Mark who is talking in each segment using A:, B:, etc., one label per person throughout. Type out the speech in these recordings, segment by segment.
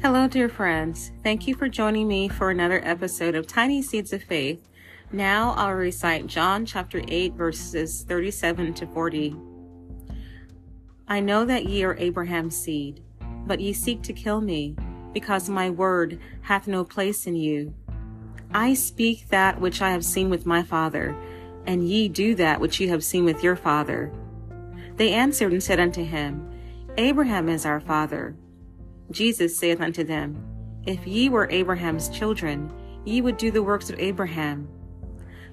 A: Hello, dear friends. Thank you for joining me for another episode of Tiny Seeds of Faith. Now I'll recite John chapter 8, verses 37 to 40. I know that ye are Abraham's seed, but ye seek to kill me, because my word hath no place in you. I speak that which I have seen with my father, and ye do that which ye have seen with your father. They answered and said unto him, Abraham is our father. Jesus saith unto them, If ye were Abraham's children, ye would do the works of Abraham.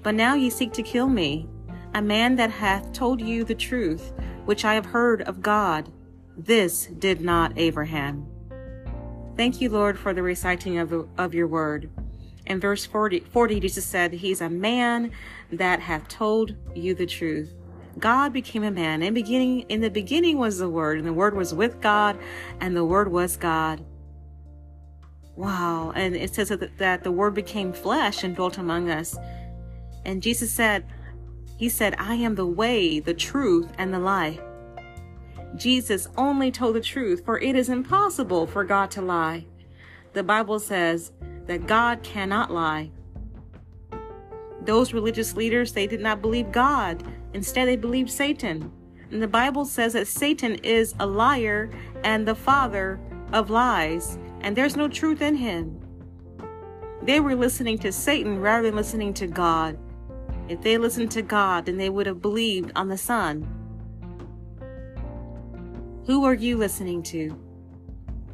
A: But now ye seek to kill me, a man that hath told you the truth, which I have heard of God. This did not Abraham. Thank you, Lord, for the reciting of, of your word. In verse 40, 40, Jesus said, He's a man that hath told you the truth. God became a man. In beginning, in the beginning was the Word, and the Word was with God, and the Word was God. Wow. And it says that, that the Word became flesh and dwelt among us. And Jesus said, He said, I am the way, the truth, and the life. Jesus only told the truth, for it is impossible for God to lie. The Bible says that God cannot lie. Those religious leaders, they did not believe God. Instead, they believed Satan. And the Bible says that Satan is a liar and the father of lies, and there's no truth in him. They were listening to Satan rather than listening to God. If they listened to God, then they would have believed on the Son. Who are you listening to?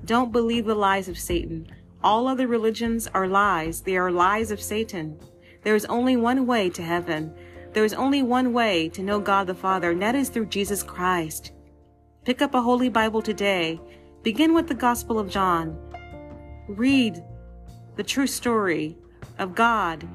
A: Don't believe the lies of Satan. All other religions are lies. They are lies of Satan. There is only one way to heaven. There is only one way to know God the Father, and that is through Jesus Christ. Pick up a Holy Bible today. Begin with the Gospel of John. Read the true story of God,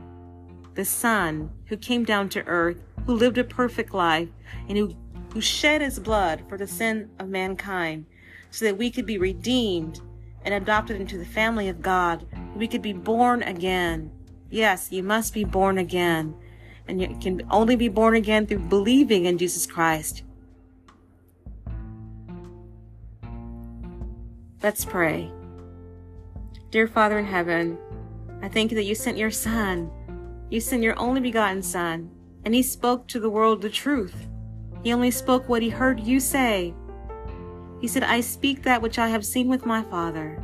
A: the Son, who came down to earth, who lived a perfect life, and who, who shed his blood for the sin of mankind, so that we could be redeemed and adopted into the family of God. We could be born again. Yes, you must be born again. And you can only be born again through believing in Jesus Christ. Let's pray. Dear Father in heaven, I thank you that you sent your Son. You sent your only begotten Son, and he spoke to the world the truth. He only spoke what he heard you say. He said, I speak that which I have seen with my Father.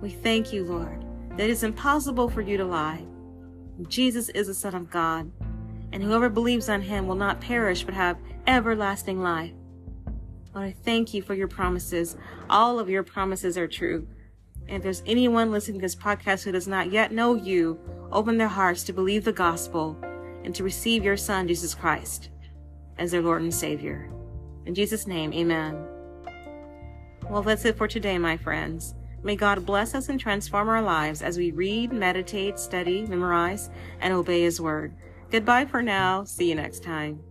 A: We thank you, Lord, that it is impossible for you to lie. Jesus is the Son of God, and whoever believes on him will not perish but have everlasting life. Lord, I thank you for your promises. All of your promises are true. And if there's anyone listening to this podcast who does not yet know you, open their hearts to believe the gospel and to receive your Son, Jesus Christ, as their Lord and Savior. In Jesus' name, amen. Well, that's it for today, my friends. May God bless us and transform our lives as we read, meditate, study, memorize, and obey His Word. Goodbye for now. See you next time.